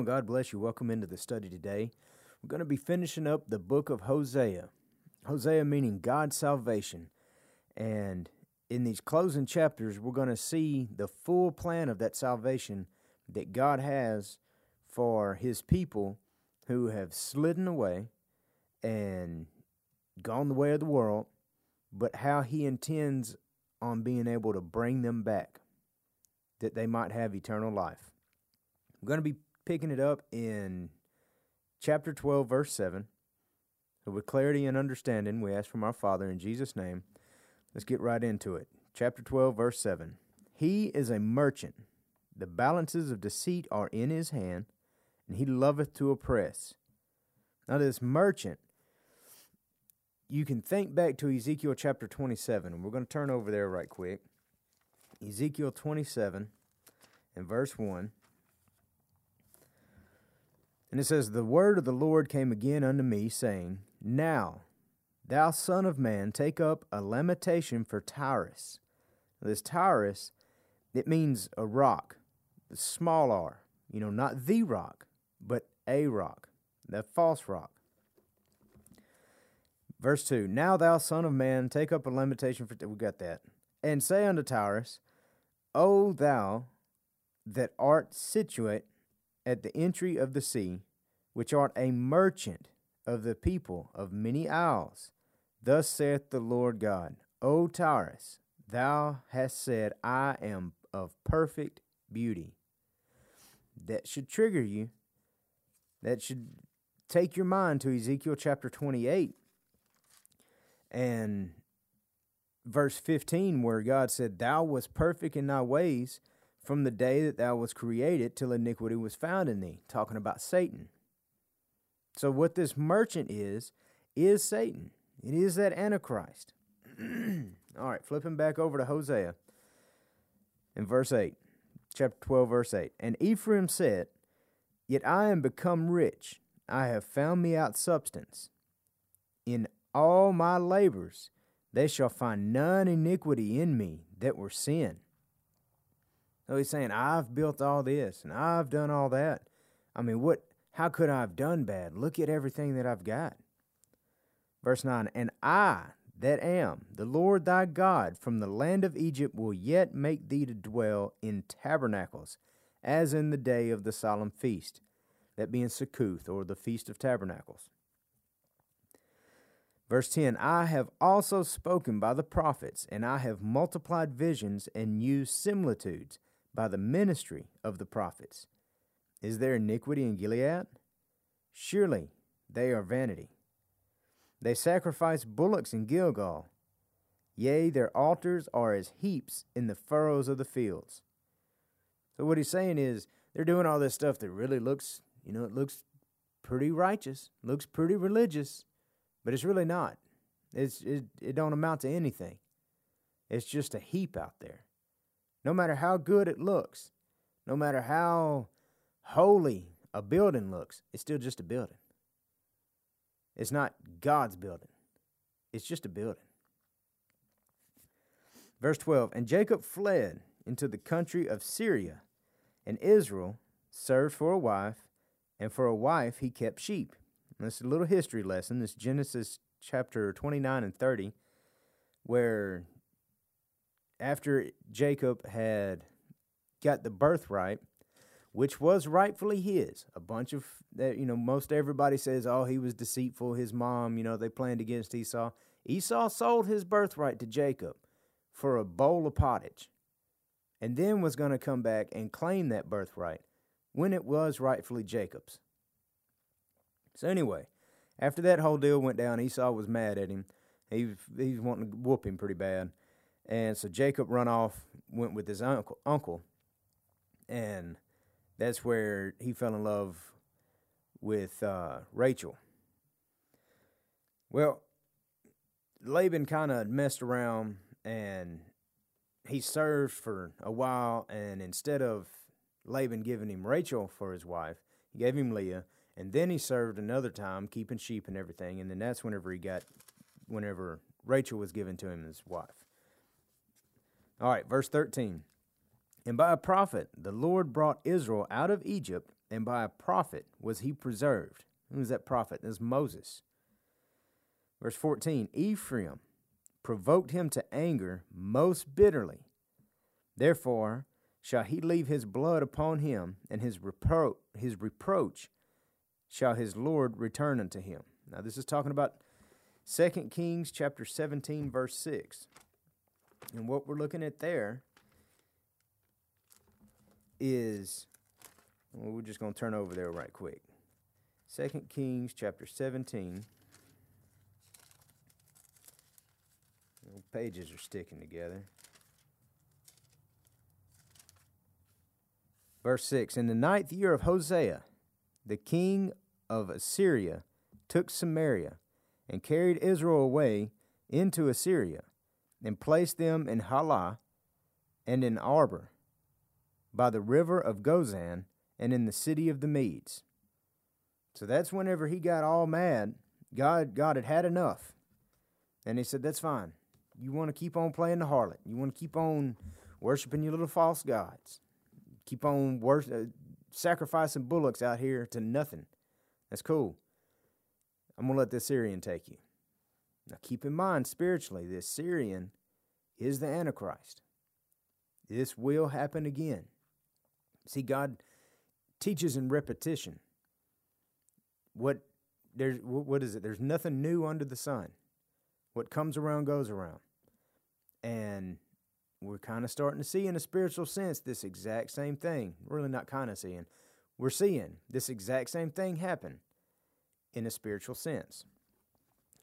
And God bless you. Welcome into the study today. We're going to be finishing up the book of Hosea. Hosea meaning God's salvation. And in these closing chapters, we're going to see the full plan of that salvation that God has for his people who have slidden away and gone the way of the world, but how he intends on being able to bring them back that they might have eternal life. We're going to be picking it up in chapter 12, verse 7. So, with clarity and understanding, we ask from our Father in Jesus' name. Let's get right into it. Chapter 12, verse 7. He is a merchant. The balances of deceit are in his hand, and he loveth to oppress. Now, this merchant, you can think back to Ezekiel chapter 27, and we're going to turn over there right quick. Ezekiel 27 and verse 1. And it says, The word of the Lord came again unto me, saying, Now, thou son of man, take up a lamentation for Tyrus. This Tyrus, it means a rock, the small r, you know, not the rock, but a rock, the false rock. Verse 2 Now, thou son of man, take up a lamentation for, we got that, and say unto Tyrus, O thou that art situate at the entry of the sea, which art a merchant of the people of many isles. Thus saith the Lord God, O Tyrus, thou hast said, I am of perfect beauty. That should trigger you. That should take your mind to Ezekiel chapter 28 and verse 15, where God said, Thou wast perfect in thy ways from the day that thou was created till iniquity was found in thee, talking about Satan. So, what this merchant is, is Satan. It is that Antichrist. All right, flipping back over to Hosea in verse 8, chapter 12, verse 8. And Ephraim said, Yet I am become rich, I have found me out substance. In all my labors, they shall find none iniquity in me that were sin. So he's saying, I've built all this and I've done all that. I mean, what how could I have done bad? Look at everything that I've got. Verse 9, and I that am the Lord thy God from the land of Egypt will yet make thee to dwell in tabernacles, as in the day of the solemn feast, that being Succoth, or the Feast of Tabernacles. Verse 10 I have also spoken by the prophets, and I have multiplied visions and used similitudes by the ministry of the prophets. Is there iniquity in Gilead? Surely they are vanity. They sacrifice bullocks in Gilgal. Yea, their altars are as heaps in the furrows of the fields. So, what he's saying is, they're doing all this stuff that really looks, you know, it looks pretty righteous, looks pretty religious, but it's really not. It's, it, it don't amount to anything. It's just a heap out there. No matter how good it looks, no matter how holy a building looks, it's still just a building. It's not God's building, it's just a building. Verse 12 And Jacob fled into the country of Syria, and Israel served for a wife, and for a wife he kept sheep. And this is a little history lesson. This Genesis chapter 29 and 30, where after Jacob had got the birthright, which was rightfully his. A bunch of that, you know, most everybody says, "Oh, he was deceitful." His mom, you know, they planned against Esau. Esau sold his birthright to Jacob for a bowl of pottage, and then was going to come back and claim that birthright when it was rightfully Jacob's. So anyway, after that whole deal went down, Esau was mad at him. He he was wanting to whoop him pretty bad, and so Jacob run off, went with his uncle, uncle, and that's where he fell in love with uh, Rachel. Well, Laban kind of messed around and he served for a while, and instead of Laban giving him Rachel for his wife, he gave him Leah, and then he served another time keeping sheep and everything, and then that's whenever he got, whenever Rachel was given to him as wife. All right, verse 13. And by a prophet the Lord brought Israel out of Egypt, and by a prophet was he preserved. Who was that prophet? That's Moses. Verse 14 Ephraim provoked him to anger most bitterly. Therefore shall he leave his blood upon him, and his, repro- his reproach shall his Lord return unto him. Now, this is talking about 2 Kings chapter 17, verse 6. And what we're looking at there is, well, we're just going to turn over there right quick. 2 Kings chapter 17. pages are sticking together. Verse 6 In the ninth year of Hosea, the king of Assyria took Samaria and carried Israel away into Assyria and placed them in Halah and in Habor by the river of Gozan and in the city of the Medes. So that's whenever he got all mad. God, God had had enough. And he said, That's fine. You want to keep on playing the harlot. You want to keep on worshiping your little false gods. Keep on wor- uh, sacrificing bullocks out here to nothing. That's cool. I'm going to let the Syrian take you. Now keep in mind, spiritually, this Syrian is the Antichrist. This will happen again. See, God teaches in repetition. What there's what is it? There's nothing new under the sun. What comes around goes around. And we're kind of starting to see, in a spiritual sense, this exact same thing. Really, not kind of seeing. We're seeing this exact same thing happen in a spiritual sense.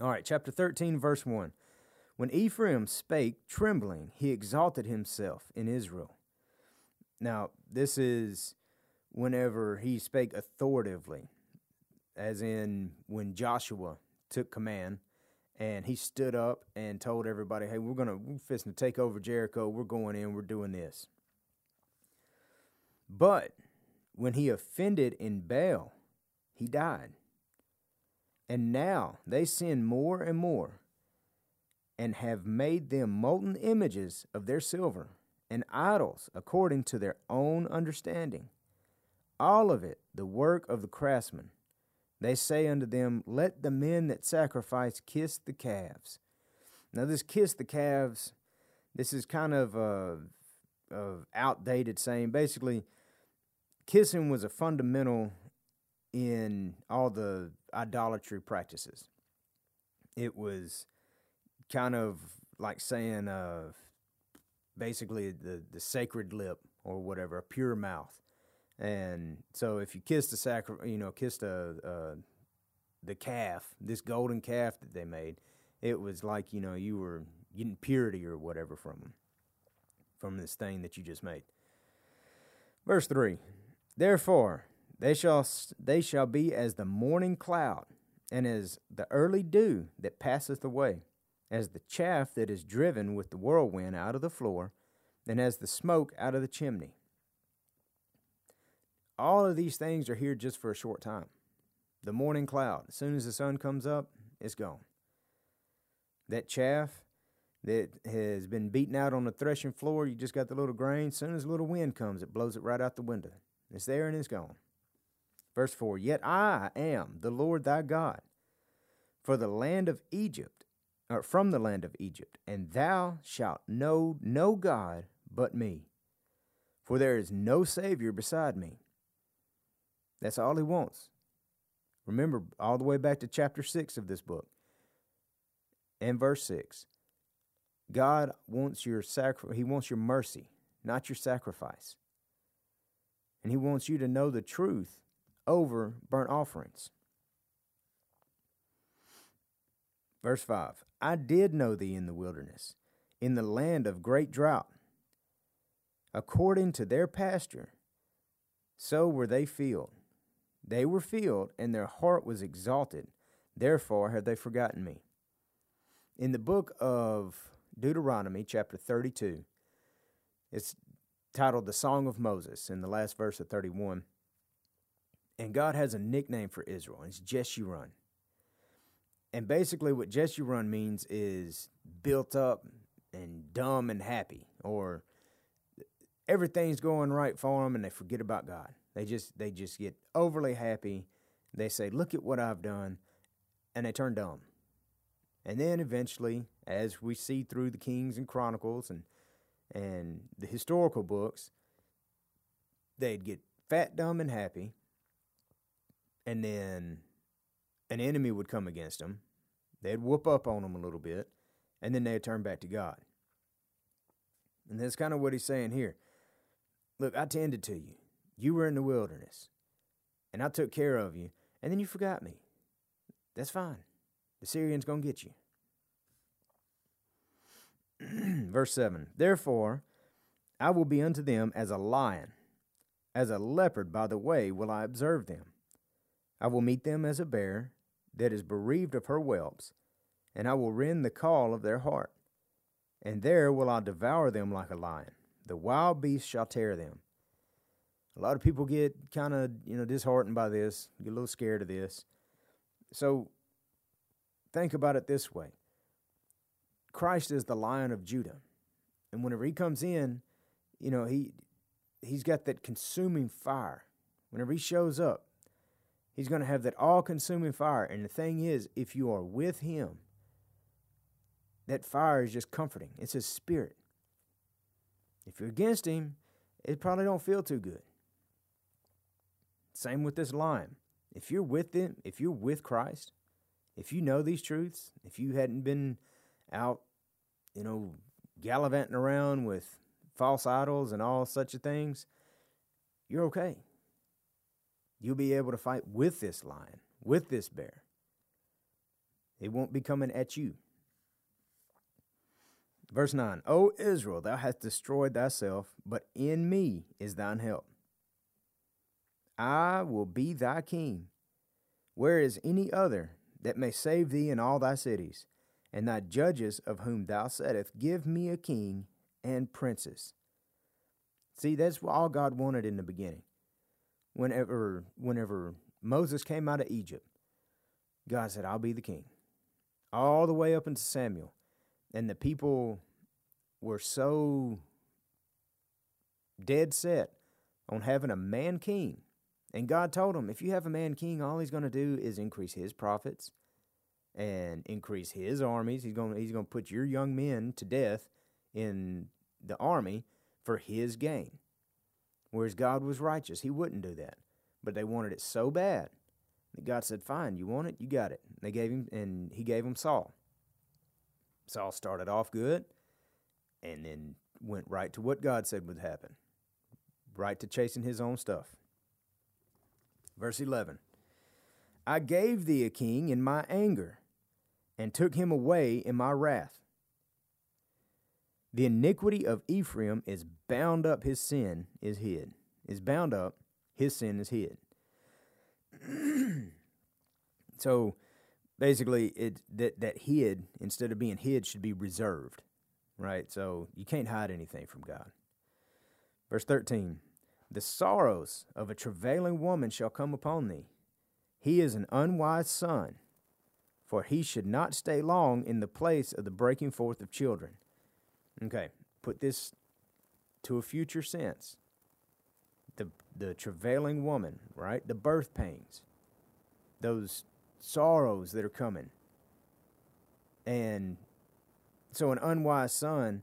All right, chapter 13, verse 1. When Ephraim spake trembling, he exalted himself in Israel. Now, this is whenever he spake authoritatively, as in when Joshua took command and he stood up and told everybody, "Hey, we're gonna we're fisting to take over Jericho. We're going in. We're doing this." But when he offended in Baal, he died. And now they sin more and more, and have made them molten images of their silver and idols according to their own understanding. All of it the work of the craftsman they say unto them, Let the men that sacrifice kiss the calves. Now, this kiss the calves, this is kind of a, a outdated saying. Basically, kissing was a fundamental in all the idolatry practices. It was kind of like saying, uh, basically, the, the sacred lip or whatever, a pure mouth. And so if you kissed the sacri- you know, kissed a, uh, the calf, this golden calf that they made, it was like you know you were getting purity or whatever from them, from this thing that you just made. Verse three, therefore they shall they shall be as the morning cloud, and as the early dew that passeth away, as the chaff that is driven with the whirlwind out of the floor, and as the smoke out of the chimney all of these things are here just for a short time. The morning cloud, as soon as the sun comes up, it's gone. That chaff that has been beaten out on the threshing floor, you just got the little grain. As soon as a little wind comes, it blows it right out the window. It's there and it's gone. Verse 4 Yet I am the Lord thy God, for the land of Egypt, or from the land of Egypt, and thou shalt know no God but me, for there is no Savior beside me. That's all he wants. Remember, all the way back to chapter 6 of this book and verse 6. God wants your sacri- he wants your mercy, not your sacrifice. And he wants you to know the truth over burnt offerings. Verse 5 I did know thee in the wilderness, in the land of great drought. According to their pasture, so were they filled. They were filled, and their heart was exalted. Therefore have they forgotten me. In the book of Deuteronomy, chapter 32, it's titled The Song of Moses, in the last verse of 31. And God has a nickname for Israel, and it's Jeshurun. And basically, what Jeshurun means is built up and dumb and happy, or everything's going right for them, and they forget about God. They just they just get overly happy. They say, "Look at what I've done," and they turn dumb. And then eventually, as we see through the Kings and Chronicles and and the historical books, they'd get fat, dumb, and happy, and then an enemy would come against them. They'd whoop up on them a little bit, and then they'd turn back to God. And that's kind of what he's saying here. Look, I tended to you. You were in the wilderness, and I took care of you, and then you forgot me. That's fine. The Syrian's going to get you. Verse 7 Therefore, I will be unto them as a lion, as a leopard by the way will I observe them. I will meet them as a bear that is bereaved of her whelps, and I will rend the caul of their heart. And there will I devour them like a lion. The wild beast shall tear them. A lot of people get kind of, you know, disheartened by this, get a little scared of this. So think about it this way Christ is the lion of Judah. And whenever he comes in, you know, he he's got that consuming fire. Whenever he shows up, he's going to have that all-consuming fire. And the thing is, if you are with him, that fire is just comforting. It's his spirit. If you're against him, it probably don't feel too good. Same with this lion. If you're with him, if you're with Christ, if you know these truths, if you hadn't been out, you know, gallivanting around with false idols and all such of things, you're okay. You'll be able to fight with this lion, with this bear. It won't be coming at you. Verse 9 O Israel, thou hast destroyed thyself, but in me is thine help. I will be thy king. Where is any other that may save thee in all thy cities? And thy judges of whom thou saidst, Give me a king and princes. See, that's all God wanted in the beginning. Whenever, whenever Moses came out of Egypt, God said, I'll be the king. All the way up into Samuel. And the people were so dead set on having a man king and God told him, if you have a man king, all he's going to do is increase his profits and increase his armies. He's going he's going to put your young men to death in the army for his gain. Whereas God was righteous, he wouldn't do that. But they wanted it so bad that God said, "Fine, you want it, you got it." They gave him and he gave him Saul. Saul started off good and then went right to what God said would happen. Right to chasing his own stuff. Verse 11 I gave thee a king in my anger, and took him away in my wrath. The iniquity of Ephraim is bound up, his sin is hid. Is bound up, his sin is hid. so basically it that, that hid instead of being hid should be reserved. Right? So you can't hide anything from God. Verse 13 the sorrows of a travailing woman shall come upon thee. He is an unwise son, for he should not stay long in the place of the breaking forth of children. Okay, put this to a future sense. The, the travailing woman, right? The birth pains, those sorrows that are coming. And so, an unwise son,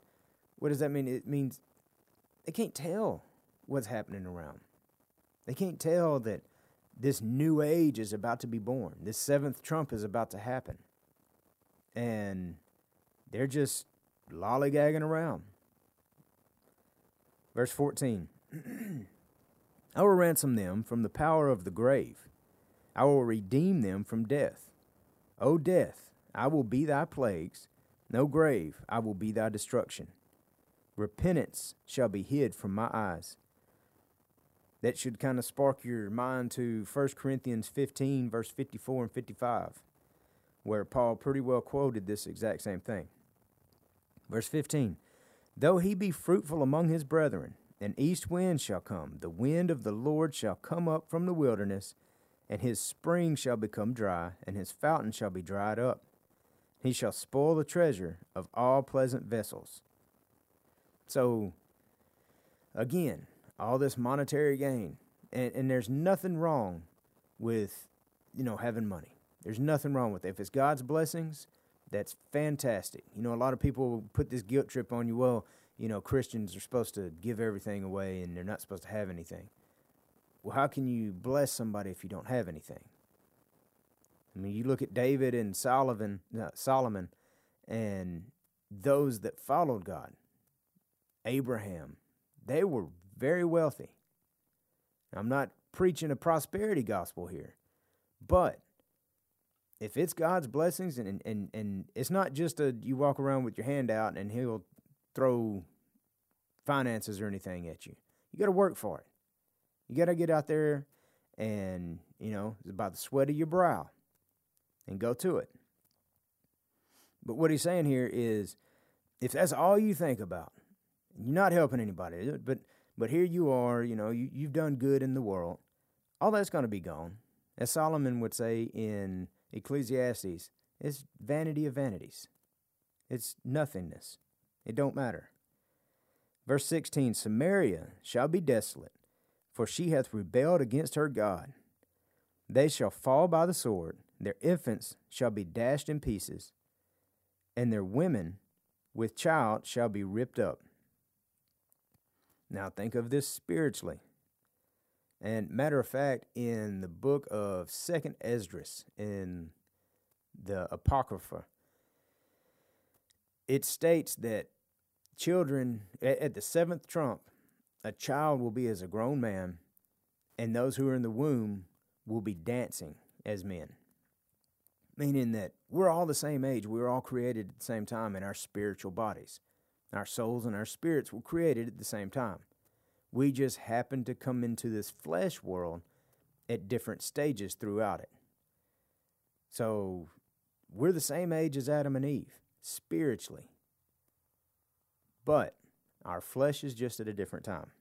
what does that mean? It means they can't tell what's happening around. They can't tell that this new age is about to be born. This seventh trump is about to happen. And they're just lollygagging around. Verse 14 I will ransom them from the power of the grave, I will redeem them from death. O death, I will be thy plagues, no grave, I will be thy destruction. Repentance shall be hid from my eyes that should kind of spark your mind to 1 Corinthians 15, verse 54 and 55, where Paul pretty well quoted this exact same thing. Verse 15 Though he be fruitful among his brethren, an east wind shall come, the wind of the Lord shall come up from the wilderness, and his spring shall become dry, and his fountain shall be dried up. He shall spoil the treasure of all pleasant vessels. So, again, all this monetary gain, and, and there's nothing wrong with, you know, having money. There's nothing wrong with it. If it's God's blessings, that's fantastic. You know, a lot of people put this guilt trip on you. Well, you know, Christians are supposed to give everything away and they're not supposed to have anything. Well, how can you bless somebody if you don't have anything? I mean, you look at David and Solomon, Solomon, and those that followed God. Abraham, they were very wealthy. I'm not preaching a prosperity gospel here, but if it's God's blessings and, and, and it's not just a you walk around with your hand out and he'll throw finances or anything at you. You got to work for it. You got to get out there and, you know, it's about the sweat of your brow and go to it. But what he's saying here is if that's all you think about, you're not helping anybody, but but here you are, you know, you, you've done good in the world. All that's going to be gone. As Solomon would say in Ecclesiastes, it's vanity of vanities. It's nothingness. It don't matter. Verse 16 Samaria shall be desolate, for she hath rebelled against her God. They shall fall by the sword, their infants shall be dashed in pieces, and their women with child shall be ripped up. Now think of this spiritually. And matter of fact, in the book of Second Esdras, in the Apocrypha, it states that children at, the seventh trump, a child will be as a grown man, and those who are in the womb will be dancing as men meaning that we're all the same age. We were all created at the same time in our spiritual bodies. Our souls and our spirits were created at the same time. We just happen to come into this flesh world at different stages throughout it. So we're the same age as Adam and Eve, spiritually. But our flesh is just at a different time.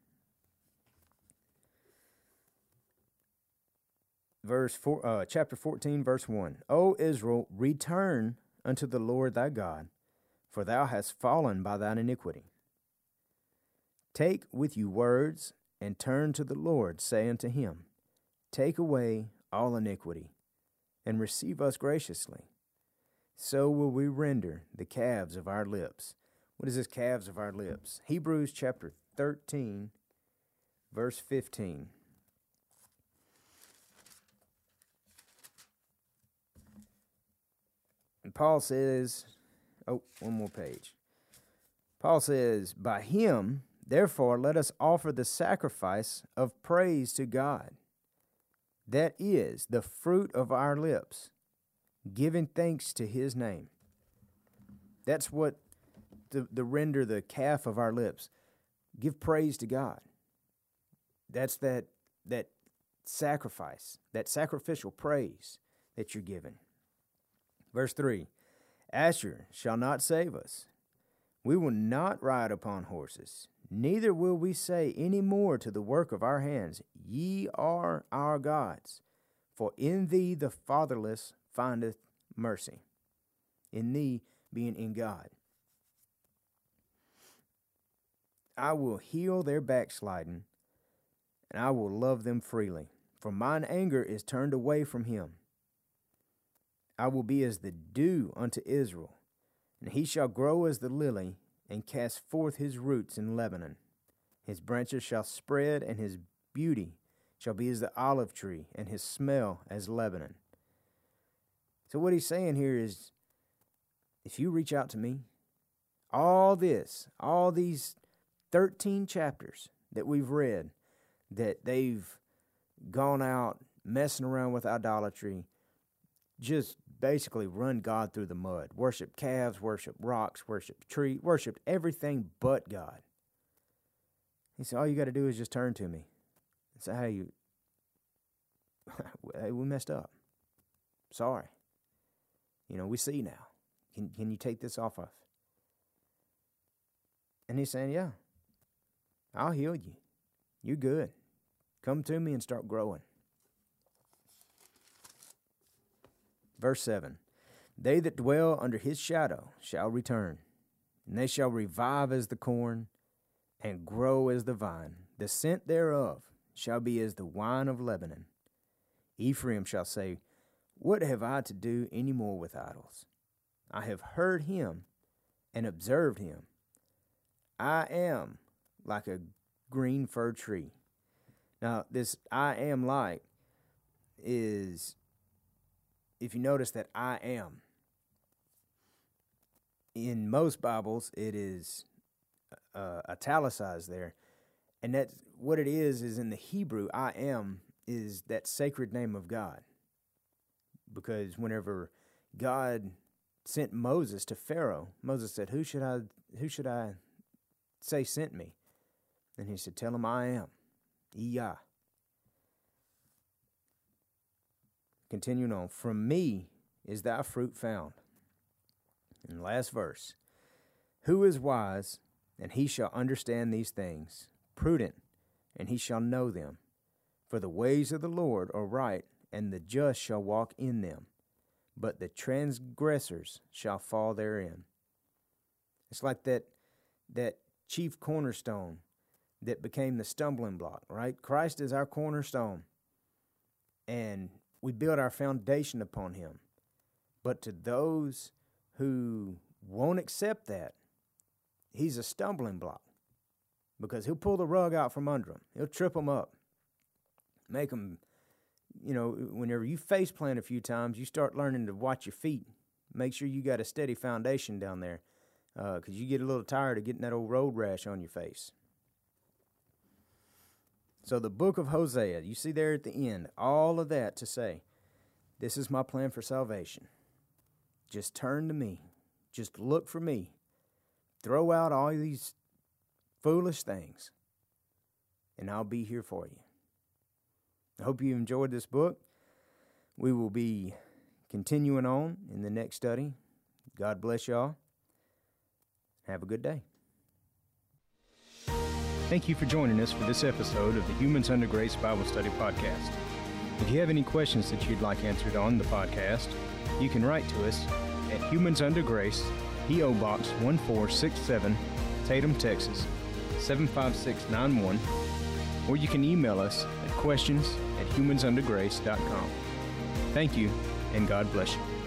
verse four, uh, chapter 14, verse 1. O Israel, return unto the Lord thy God, for thou hast fallen by thine iniquity. Take with you words, and turn to the Lord, say unto him, Take away all iniquity, and receive us graciously. So will we render the calves of our lips. What is this calves of our lips? Hebrews chapter 13, verse 15. And Paul says, oh, one more page. Paul says, By him, therefore, let us offer the sacrifice of praise to God. That is the fruit of our lips, giving thanks to his name. That's what the, the render the calf of our lips. Give praise to God. That's that that sacrifice, that sacrificial praise that you're giving. Verse 3 Asshur shall not save us. We will not ride upon horses, neither will we say any more to the work of our hands, Ye are our gods. For in thee the fatherless findeth mercy. In thee being in God. I will heal their backsliding, and I will love them freely. For mine anger is turned away from him. I will be as the dew unto Israel, and he shall grow as the lily, and cast forth his roots in Lebanon. His branches shall spread, and his beauty shall be as the olive tree, and his smell as Lebanon. So, what he's saying here is if you reach out to me, all this, all these 13 chapters that we've read, that they've gone out messing around with idolatry, just basically run God through the mud. Worship calves, worship rocks, worship tree, worshiped everything but God. He said, All you got to do is just turn to me. and Say, hey, hey, we messed up. Sorry. You know, we see now. Can can you take this off us? And he's saying, Yeah, I'll heal you. You're good. Come to me and start growing. Verse 7 They that dwell under his shadow shall return, and they shall revive as the corn and grow as the vine. The scent thereof shall be as the wine of Lebanon. Ephraim shall say, What have I to do any more with idols? I have heard him and observed him. I am like a green fir tree. Now, this I am like is, if you notice that I am, in most Bibles, it is uh, italicized there. And that's what it is, is in the Hebrew, I am is that sacred name of God. Because whenever God sent Moses to Pharaoh, Moses said, Who should I who should I say sent me? And he said, Tell him I am. Iyah. Continuing on, from me is thy fruit found. And last verse. Who is wise, and he shall understand these things, prudent, and he shall know them. For the ways of the Lord are right, and the just shall walk in them, but the transgressors shall fall therein. It's like that that chief cornerstone that became the stumbling block, right? Christ is our cornerstone. And we build our foundation upon him. But to those who won't accept that, he's a stumbling block because he'll pull the rug out from under them. He'll trip them up make them, you know, whenever you face plant a few times, you start learning to watch your feet. Make sure you got a steady foundation down there because uh, you get a little tired of getting that old road rash on your face. So, the book of Hosea, you see there at the end, all of that to say, This is my plan for salvation. Just turn to me, just look for me. Throw out all these foolish things, and I'll be here for you. I hope you enjoyed this book. We will be continuing on in the next study. God bless y'all. Have a good day. Thank you for joining us for this episode of the Humans Under Grace Bible Study Podcast. If you have any questions that you'd like answered on the podcast, you can write to us at Humans Under Grace, P.O. Box 1467, Tatum, Texas 75691, or you can email us at questions at humansundergrace.com. Thank you, and God bless you.